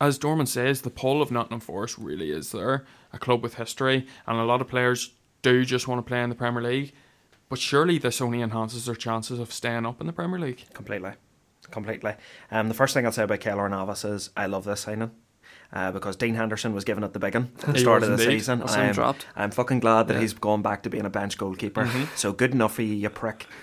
As Dorman says, the pull of Nottingham Forest really is there. A club with history, and a lot of players do just want to play in the Premier League. But surely this only enhances their chances of staying up in the Premier League. Completely. Completely. Um, the first thing I'll say about Keylor Navas is I love this signing. Uh, because Dean Henderson was given it the big one at the He start of the indeed. season. I'll and see him I'm, dropped. I'm fucking glad that Yeah. he's gone back to being a bench goalkeeper. Mm-hmm. So good enough for you, you prick.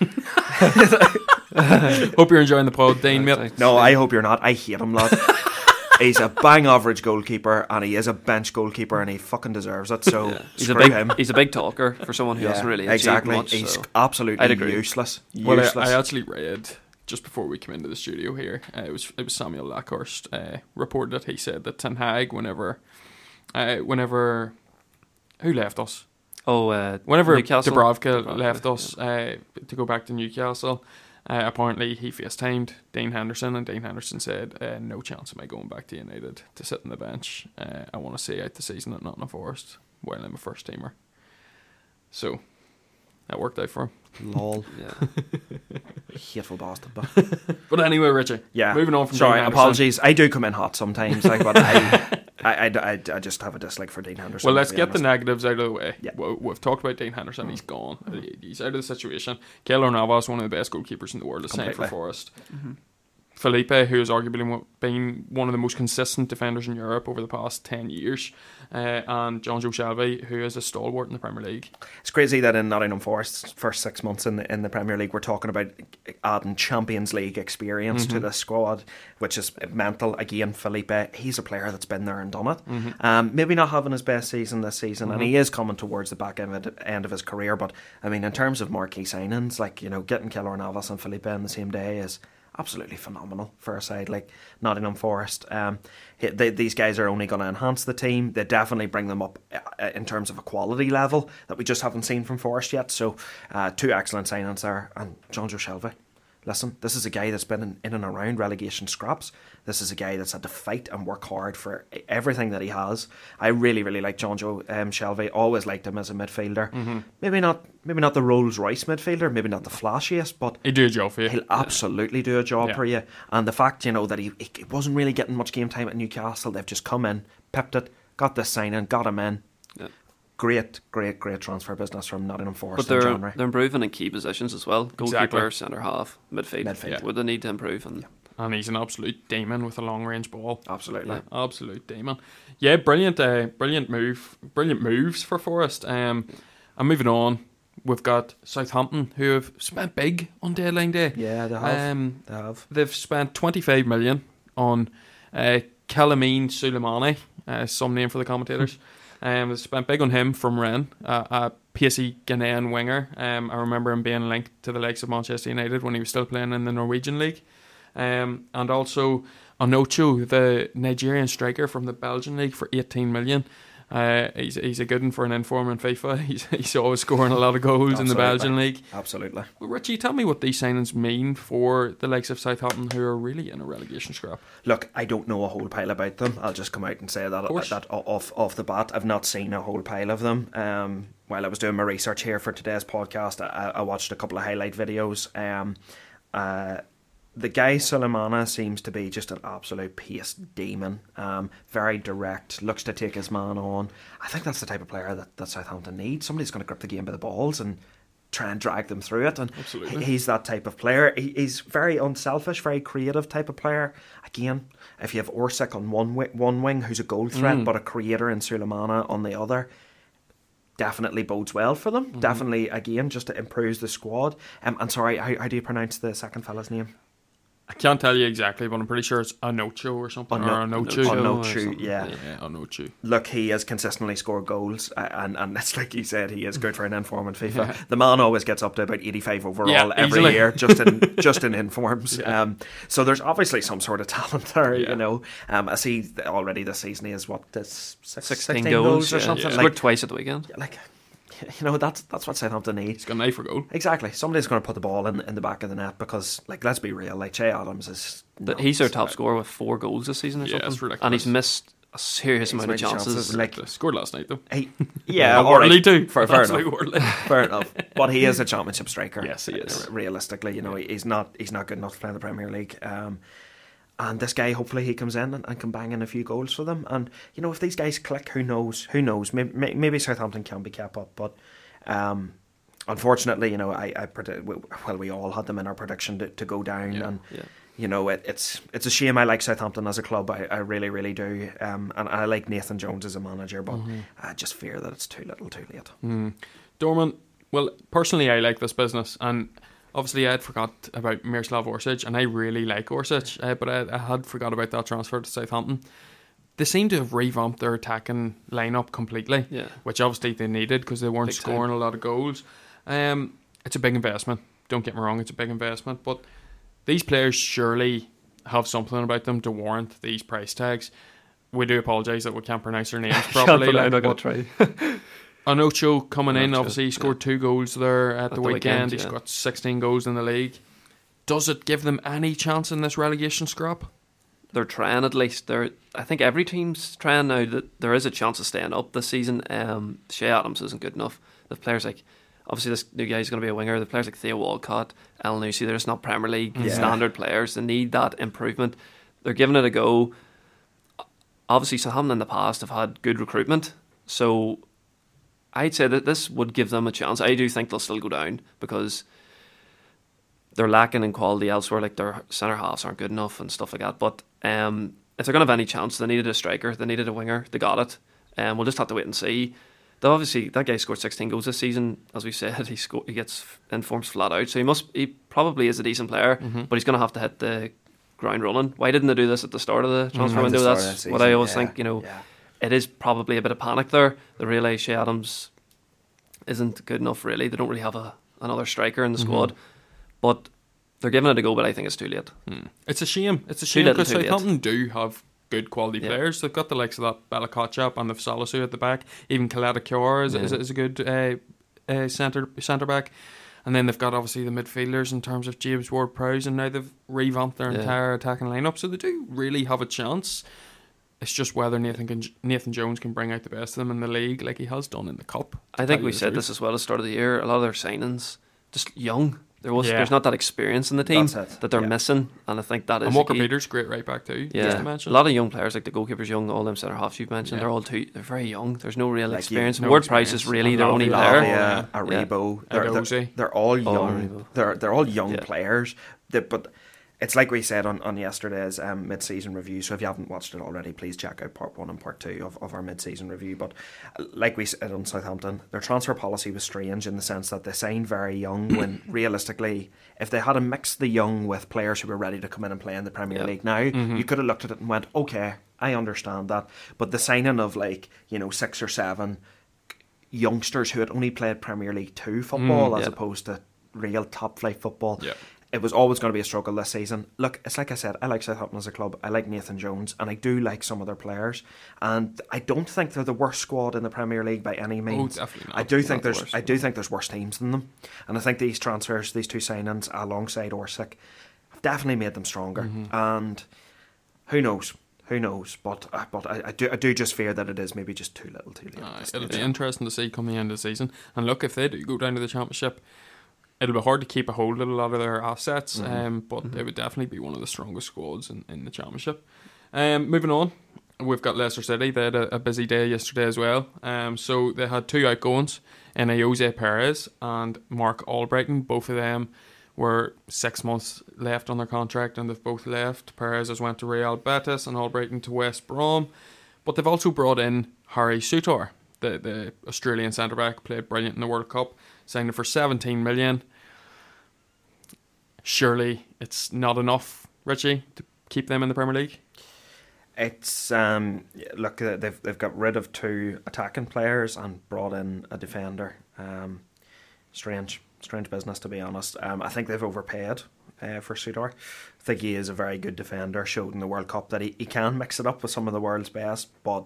Hope you're enjoying the pod, Dean, mate. No, I hope you're not. I hate him, lad. he's a bang average goalkeeper and he is a bench goalkeeper and he fucking deserves it. So Yeah. He's a big, him. he's a big talker for someone who Yeah, hasn't really exactly. much. he's so. absolutely agree. useless. Well, Useless. I, I actually read just before we came into the studio here. Uh, it was it was Samuel Luckhurst uh, reported that he said that Ten Hag, whenever, uh, whenever, who left us? Oh, uh, Whenever Newcastle? Dubravka, Dubravka, left us uh, to go back to Newcastle, uh, apparently he FaceTimed Dean Henderson, and Dean Henderson said, uh, "No chance am I going back to United to sit on the bench. Uh, I want to see out the season at Nottingham Forest while I'm a first teamer." So that worked out for him. Lol. Yeah. Hateful bastard. But But anyway, Richard. yeah. Moving on from Sorry, Dean apologies. I do come in hot sometimes, like, but I, I, I, I, I just have a dislike for Dean Henderson. Well, let's be get the negatives out of the way. Yeah. We- We've talked about Dean Henderson. He's mm. gone. He's out of the situation. Keylor Navas, one of the best goalkeepers in the world, is signed for Completely. Forest. Mm-hmm. Felipe, who has arguably been one of the most consistent defenders in Europe over the past 10 years, uh, and Jonjo Shelvey, who is a stalwart in the Premier League. It's crazy that in Nottingham Forest's first six months in the, in the Premier League, we're talking about adding Champions League experience to the squad, which is mental. Again, Felipe, he's a player that's been there and done it. Um, maybe not having his best season this season, and he is coming towards the back end of, end of his career. But I mean, in terms of marquee signings, like you know, getting Keylor Navas and Felipe in the same day is absolutely phenomenal for a side like Nottingham Forest. Um, they, these guys are only going to enhance the team. They definitely bring them up uh, in terms of a quality level that we just haven't seen from Forest yet. So, uh, two excellent signings there. And Jonjo Shelvey. Listen, this is a guy that's been in, in and around relegation scraps. This is a guy that's had to fight and work hard for everything that he has. I really, really like Jonjo um, Shelvey. Always liked him as a midfielder. Maybe not, maybe not the Rolls Royce midfielder. Maybe not the flashiest, but He'd do a job for you. He'll absolutely do a job Yeah. for you. And the fact, you know, that he, he wasn't really getting much game time at Newcastle, they've just come in, pipped it, got this signing, got him in. Yeah. Great, great, great transfer business from Nottingham Forest in they're January. they're improving in key positions as well. Goalkeeper, Exactly. centre half, midfield. Midfield. Yeah. Would they need to improve? And And he's an absolute demon with a long range ball. Absolutely. Yeah. Absolute demon. Yeah, brilliant, uh, brilliant move, brilliant moves for Forest. Um, and moving on, we've got Southampton who have spent big on deadline day. Yeah, they have. Um, they have. they've spent 25 million on uh, Kamaldeen Sulemana, uh, some name for the commentators. um, they spent big on him from uh, a pacey Ghanaian winger. Um, I remember him being linked to the likes of Manchester United when he was still playing in the Norwegian league. Um, and also Onocho, the Nigerian striker from the Belgian league, for 18 million. Uh, he's he's a good one for an inform in FIFA. He's he's always scoring a lot of goals in the Belgian league. Absolutely. Well, Richie, tell me what these signings mean for the likes of Southampton, who are really in a relegation scrap. Look, I don't know a whole pile about them. I'll just come out and say that, course. that off off the bat. I've not seen a whole pile of them. Um, while I was doing my research here for today's podcast, I, I watched a couple of highlight videos. Um, uh, the guy Sulemana seems to be just an absolute pace demon. Um, very direct, looks to take his man on. I think that's the type of player that, that Southampton needs. Somebody's going to grip the game by the balls and try and drag them through it. And Absolutely. he's that type of player. He, he's very unselfish, very creative type of player. Again, if you have Orsic on one one wing, who's a goal threat, Mm. but a creator in Sulemana on the other, definitely bodes well for them. Definitely, again, just to improve the squad. Um, and sorry, how, how do you pronounce the second fella's name? I can't tell you exactly, but I'm pretty sure it's Anocho or something. Ono- or Anocho. Onocho. Ono or Chu, yeah. Yeah, Anocho. Look, he has consistently scored goals, and and it's like you said, he is good for an inform in FIFA. The man always gets up to about eighty five overall Yeah, every easily. year, just in just in informs. Yeah. Um, so there's obviously some sort of talent there, Yeah. you know. Um, I see already this season he has what this six, 16, 16 goals, or yeah. something Yeah. Scored like twice at the weekend. like you know that's that's what Southampton need. He's got an eye for goal. Exactly. Somebody's going to put the ball in in the back of the net because, like, let's be real. Like Che Adams is. But he's their top scorer with four goals this season or Yeah, something. ridiculous. And he's missed a serious He's amount of chances, chances. like- They scored last night though. He, yeah, all right. Worley too. Fair, fair enough. Worley. Fair enough. But he is a championship striker. Yes, he is. Realistically, you know, he's not he's not good enough to play in the Premier League. Um, and this guy, hopefully, he comes in and, and can bang in a few goals for them. And you know, if these guys click, who knows? Who knows? Maybe, maybe Southampton can be kept up, but. Um, Unfortunately, you know, I, I predict, well, we all had them in our prediction to, to go down, Yeah. and Yeah. you know, it, it's it's a shame. I like Southampton as a club. I, I really, really do. Um, and I like Nathan Jones as a manager, but I just fear that it's too little, too late. Mm. Dorman, well, personally, I like this business, and obviously, I had forgot about Miroslav Orsic, and I really like Orsic, uh, but I, I had forgot about that transfer to Southampton. They seem to have revamped their attacking lineup completely, Yeah. which obviously they needed because they weren't Big time. scoring a lot of goals. Um, it's a big investment. Don't get me wrong; it's a big investment, but these players surely have something about them to warrant these price tags. We do apologise that we can't pronounce their names properly. Like, but- to try. Anocho coming in, obviously he scored two goals there at, the, the weekend. weekend, He's yeah. got 16 goals in the league. Does it give them any chance in this relegation scrap? They're trying at least. They're. I think every team's trying now that there is a chance of staying up this season. Um, Che Adams isn't good enough. The players like obviously this new guy's going to be a winger. The players like Theo Walcott, Elyounoussi, they're just not Premier League Yeah. standard players. They need that improvement. They're giving it a go. Obviously, Southampton in the past have had good recruitment, so I'd say that this would give them a chance. I do think they'll still go down because they're lacking in quality elsewhere. Like their centre halves aren't good enough and stuff like that. But um, if they're going to have any chance, they needed a striker. They needed a winger. They got it. And um, we'll just have to wait and see. Though obviously that guy scored 16 goals this season. As we said, he sco- he gets in forms flat out. So he must he probably is a decent player, Mm-hmm. but he's going to have to hit the ground running. Why didn't they do this at the start of the transfer the window? of That's what I always yeah, think. You know, yeah. It is probably a bit of panic there. They realise Che Adams isn't good enough. Really, they don't really have a another striker in the Mm-hmm. squad, but they're giving it a go. But I think it's too late. Hmm. It's a shame. It's a shame because. Southampton do have good quality Yeah. players. They've got the likes of that Bella-Kotchap and the Salisu at the back. Even Kaleta Kiora is, is, is a good uh, uh, centre centre back. And then they've got obviously the midfielders in terms of James Ward Prowse, and now they've revamped their Yeah. entire attacking lineup. So they do really have a chance. It's just whether Nathan can, Nathan Jones can bring out the best of them in the league, like he has done in the cup. I think we said truth. this as well at the start of the year. A lot of their signings just young. There was Yeah. there's not that experience in the team that they're yeah. missing, and I think that is And the Walker key. Peters, great right back too. Yeah, just to a lot of young players like the goalkeepers, young, all them centre halves you've mentioned. Yeah. They're all too. They're very young. There's no real Like, experience. no Ward Prowse is really And their only Lavia, player. yeah. Lavia, Aribo, they're, Edozie. they're, they're all young. Aribo. they're they're all young Yeah. players. That, but it's like we said on, on yesterday's um, mid season review. So if you haven't watched it already, please check out part one and part two of, of our mid season review. But like we said on Southampton, their transfer policy was strange in the sense that they signed very young. when realistically, if they had mixed the young with players who were ready to come in and play in the Premier Yeah. League now, Mm-hmm. you could have looked at it and went, okay, I understand that. But the signing of like you know six or seven youngsters who had only played Premier League two football Mm, as opposed to real top flight football. Yeah. It was always going to be a struggle this season. Look, it's like I said, I like Southampton as a club. I like Nathan Jones, and I do like some of their players. And I don't think they're the worst squad in the Premier League by any means. Oh, definitely not. I do Not think the there's, worst, I do think there's worse teams than them, and I think these transfers, these two signings, alongside Orsic, have definitely made them stronger. Mm-hmm. And who knows? Who knows? But uh, but I, I do I do just fear that it is maybe just too little, too late. this it'll be interesting to see coming into the season. And look, if they do go down to the championship, it'll be hard to keep a hold of a lot of their assets. Mm-hmm. Um, but it would definitely be one of the strongest squads in, in the championship. Um, moving on, we've got Leicester City. They had a, a busy day yesterday as well. Um, so they had two outgoings, in Ayoze Perez and Marc Albrighton. Both of them were six months left on their contract, and they've both left. Perez has went to Real Betis and Albrighton to West Brom. But they've also brought in Harry Souttar, the, the Australian centre back, played brilliant in the World Cup, signed for 17 million. Surely it's not enough, Richie, to keep them in the Premier League. It's um look they've they've got rid of two attacking players and brought in a defender. Um, strange, strange business to be honest. Um, I think they've overpaid uh, for Souttar. I think he is a very good defender. Showed in the World Cup that he, he can mix it up with some of the world's best, but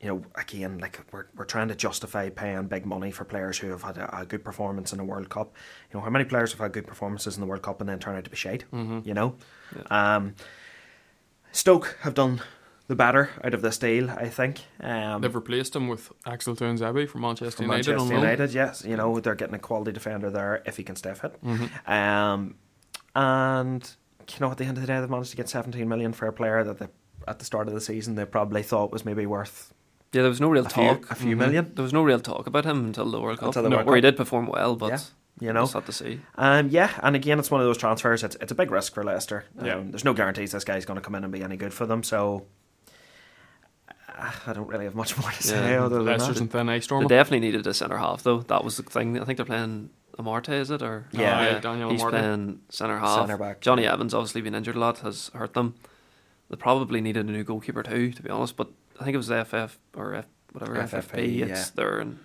you know, again, like we're we're trying to justify paying big money for players who have had a, a good performance in the World Cup. You know, how many players have had good performances in the World Cup and then turn out to be shite? You know, um, Stoke have done the better out of this deal, I think. Um, They've replaced him with Axel Tuanzebe from Manchester from United. Manchester. United, yes, you know they're getting a quality defender there if he can stay fit. Mm-hmm. Um, and you know, at the end of the day, they've managed to get 17 million for a player that they, at the start of the season they probably thought was maybe worth Yeah, there was no real a few, talk. a few Mhm. million. There was no real talk about him until the World Cup. Until the No, World where he did perform well, but Yeah, You know, we'll to see. Um, yeah, and again, it's one of those transfers. It's it's a big risk for Leicester. Um, Yeah. there's no guarantees this guy's going to come in and be any good for them. So uh, I don't really have much more to say Yeah. other than Leicester's that. in thin ice They definitely needed a centre half, though. That was the thing. I think they're playing Amartey, is it? Or Yeah. Aye, Daniel he's Amartey. playing centre half. Centre back. Jonny Evans obviously been injured a lot, has hurt them. They probably needed a new goalkeeper too, to be honest. But I think it was FF or F, whatever FFP, FFP. It's yeah. there, and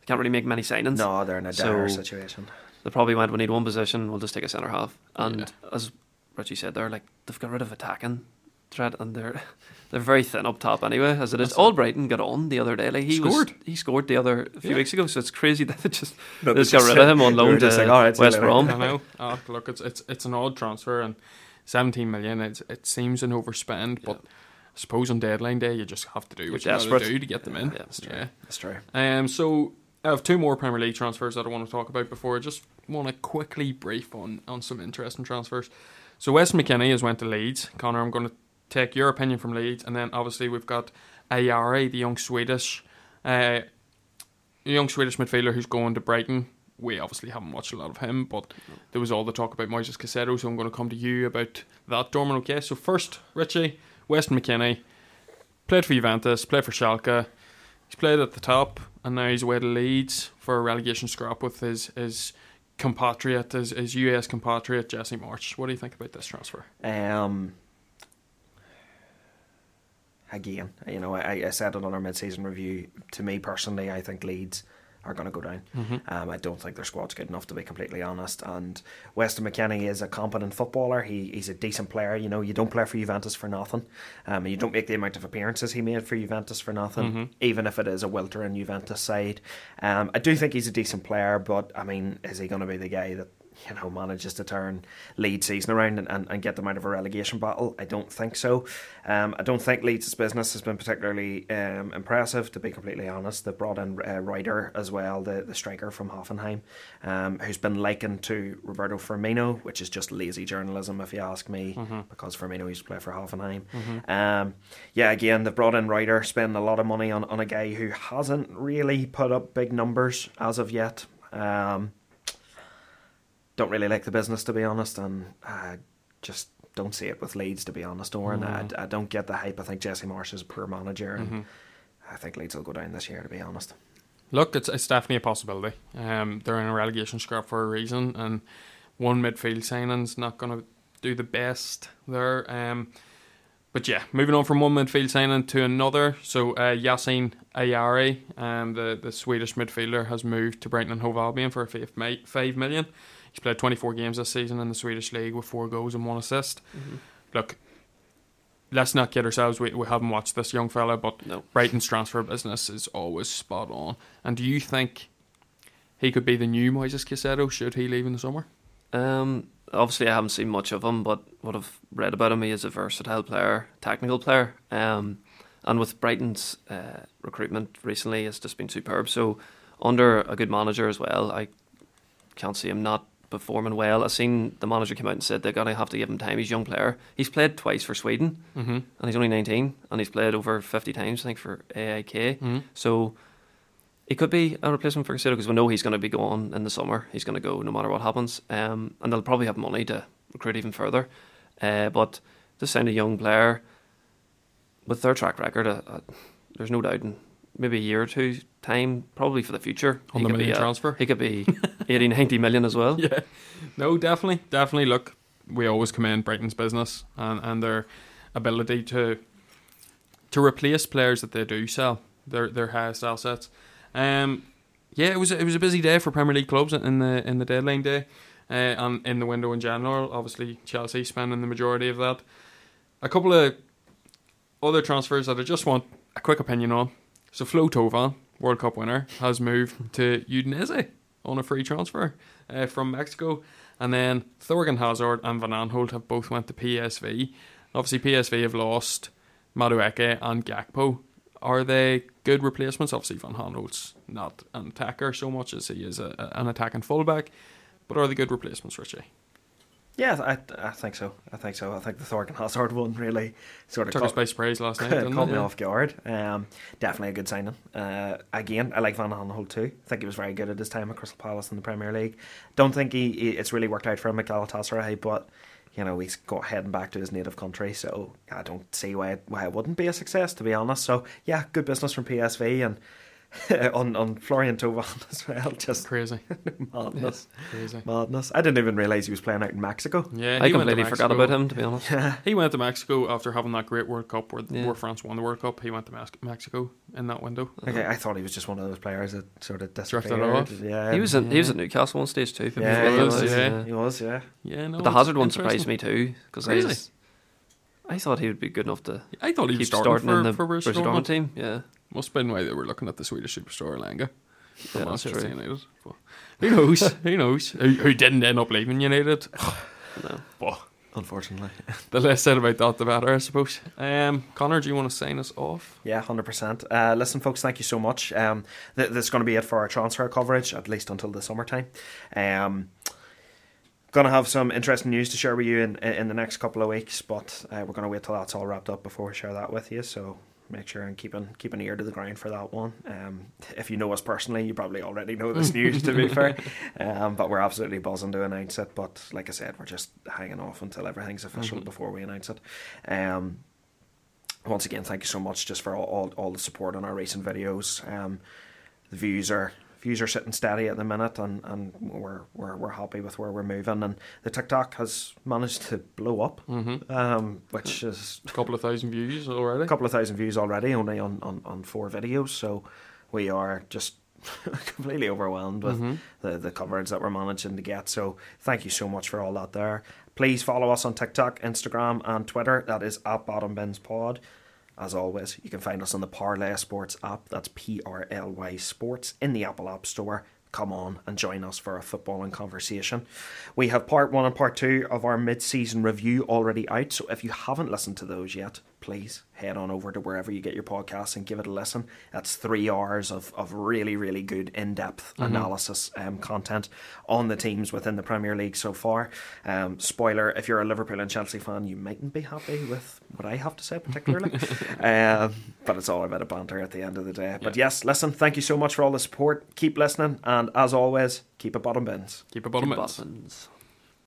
they can't really make many signings. No, they're in a dire So- situation. They probably went, we need one position, we'll just take a centre half. And Yeah. as Richie said there, like they've got rid of attacking threat and they're they're very thin up top anyway, as it is. That's it. Albrighton got on the other day. Like he Scored. was he scored the other a few Yeah. weeks ago, so it's crazy that they just No, they just got rid of him on loan to just like, "All right, see you West. Brom. I know. Oh, look, it's it's it's an odd transfer and 17 million. It's, it seems an overspend, but I suppose on deadline day you just have to do what You're you got to do to get them in. Yeah, that's yeah. That's true. Um. So I have two more Premier League transfers that I want to talk about before. I just want to quickly brief on, on some interesting transfers. So Weston McKennie has went to Leeds. Connor, I'm going to take your opinion from Leeds, and then obviously we've got Ayari, the young Swedish, uh, young Swedish midfielder who's going to Brighton. We obviously haven't watched a lot of him, but there was all the talk about Moises Caicedo, so I'm going to come to you about that, Dorman. Okay, so first, Richie, Weston McKennie, played for Juventus, played for Schalke. He's played at the top, and now he's away to Leeds for a relegation scrap with his his compatriot, his, his US compatriot Jesse Marsh. What do you think about this transfer? Um, again, you know, I, I said it on our mid-season review. To me personally, I think Leeds are going to go down. Mm-hmm. Um, I don't think their squad's good enough to be completely honest. And Weston McKennie is a competent footballer. He, he's a decent player. You know, you don't play for Juventus for nothing. Um, you don't make the amount of appearances he made for Juventus for nothing, Mhm. even if it is a welter in Juventus side. Um, I do think he's a decent player, but I mean, is he going to be the guy that you know manages to turn Leeds season around and, and, and get them out of a relegation battle? I don't think so. Um, I don't think Leeds' business has been particularly um, impressive, to be completely honest. They brought in uh, Rutter as well, the, the striker from Hoffenheim, um, who's been likened to Roberto Firmino, which is just lazy journalism, if you ask me, because Firmino used to play for Hoffenheim. Um, yeah, again, they've brought in Rutter, spending a lot of money on, on a guy who hasn't really put up big numbers as of yet. Um, don't really like the business, to be honest, and I just don't see it with Leeds, to be honest, Oran. I, I don't get the hype. I think Jesse Marsh is a poor manager, and I think Leeds will go down this year, to be honest. Look, it's, it's definitely a possibility. Um, they're in a relegation scrap for a reason, and one midfield signing's not going to do the best there. Um, but yeah, moving on from one midfield signing to another. So uh, Yasin Ayari, um, the, the Swedish midfielder, has moved to Brighton and Hove Albion for of five million. He's played 24 games this season in the Swedish league with four goals and one assist. Look, let's not kid ourselves. We, we haven't watched this young fella, but No. Brighton's transfer business is always spot on. And do you think he could be the new Moises Caicedo should he leave in the summer? Um, obviously, I haven't seen much of him, but what I've read about him, he is a versatile player, technical player. Um, and with Brighton's uh, recruitment recently, it's just been superb. So, under a good manager as well, I can't see him not performing well. I've seen the manager come out and said they're going to have to give him time. He's a young player. He's played twice for Sweden, Mm-hmm. and he's only 19, and he's played over 50 times, I think, for AIK. Mm-hmm. So it could be a replacement for Caicedo because we know he's going to be gone in the summer. He's going to go no matter what happens. Um, and they'll probably have money to recruit even further. Uh, but to sign a young player with their track record, uh, uh, there's no doubt in maybe a year or two time, probably for the future, On he the million a- transfer. He could be 80, 90 million as well. Yeah, no, definitely, definitely. Look, we always commend Brighton's business and, and their ability to to replace players that they do sell their their highest assets. Um, yeah, it was it was a busy day for Premier League clubs in the in the deadline day, uh, and in the window in general. Obviously, Chelsea spending the majority of that. A couple of other transfers that I just want a quick opinion on. So Flo Thauvin, World Cup winner, has moved to Udinese on a free transfer uh, from Mexico. And then Thorgan Hazard and Van Aanholt have both went to PSV. Obviously, PSV have lost Madueke and Gakpo. Are they good replacements? Obviously, Van Aanholt's not an attacker so much as he is a, an attacking fullback. But are they good replacements, Richie? Yeah, I, I think so. I think so. I think the Thorgan Hazard one really sort of Took caught, us by surprise last night, didn't caught it? me Yeah. off guard. Um, definitely a good signing. Uh, again, I like Van Aanholt too. I think he was very good at his time at Crystal Palace in the Premier League. Don't think he, he it's really worked out for him at Galatasaray, but you know he's got heading back to his native country, so I don't see why it, why it wouldn't be a success to be honest. So yeah, good business from PSV and on on Florian Thauvin as well. Just Crazy. madness, Crazy. madness. I didn't even realize he was playing out in Mexico. Yeah, I he went to completely forgot about him, to be honest. Yeah. He went to Mexico after having that great World Cup where, Yeah. where France won the World Cup. He went to Mexico in that window. Okay, I thought he was just one of those players that sort of Drifted disappeared. off. Yeah, He was in, he was at Newcastle on stage too. Yeah, he he was, was. yeah. He was. Yeah. Yeah, no. But the Hazard one surprised me too because I, Really? I thought he would be good enough to I thought he was keep starting, starting, for, in the for Borussia Borussia Dortmund Dortmund. team. Yeah, Must have been why they were looking at the Swedish superstar Langa from Yeah, that's Manchester. United. But who knows? who knows? Who, who didn't end up leaving United? no. But unfortunately. the less said about that, the better, I suppose. Um, Connor, do you want to sign us off? Yeah, hundred percent. Uh, listen, folks, thank you so much. Um, th- this is going to be it for our transfer coverage, at least until the summertime. Um, going to have some interesting news to share with you in in the next couple of weeks, but uh, we're going to wait till that's all wrapped up before we share that with you. So make sure and keep an keep an ear to the ground for that one. Um, if you know us personally, you probably already know this news. to be fair, um, but we're absolutely buzzing to announce it. But like I said, we're just hanging off until everything's official Mhm. before we announce it. Um, once again, thank you so much just for all, all, all the support on our recent videos. Um, the views are views are sitting steady at the minute, and, and we're, we're we're happy with where we're moving. And the TikTok has managed to blow up, Mm-hmm. um, which is A couple of thousand views already. a couple of thousand views already, only on, on, on four videos. So we are just completely overwhelmed with Mhm. the, the coverage that we're managing to get. So thank you so much for all that there. Please follow us on TikTok, Instagram, and Twitter. That is at Bottom Bins Pod. As always, you can find us on the Parlay Sports app. That's P R L Y Sports in the Apple App Store. Come on and join us for a footballing conversation. We have part one and part two of our mid season review already out. So if you haven't listened to those yet, please head on over to wherever you get your podcasts and give it a listen. That's three hours of, of really, really good in depth analysis um, content on the teams within the Premier League so far. Um, spoiler if you're a Liverpool and Chelsea fan, you mightn't be happy with what I have to say, particularly. um, but it's all about a banter at the end of the day. But yes, listen, thank you so much for all the support. Keep listening, and as always, keep it bottom bins. Keep it bottom Keep ends. Bottomans.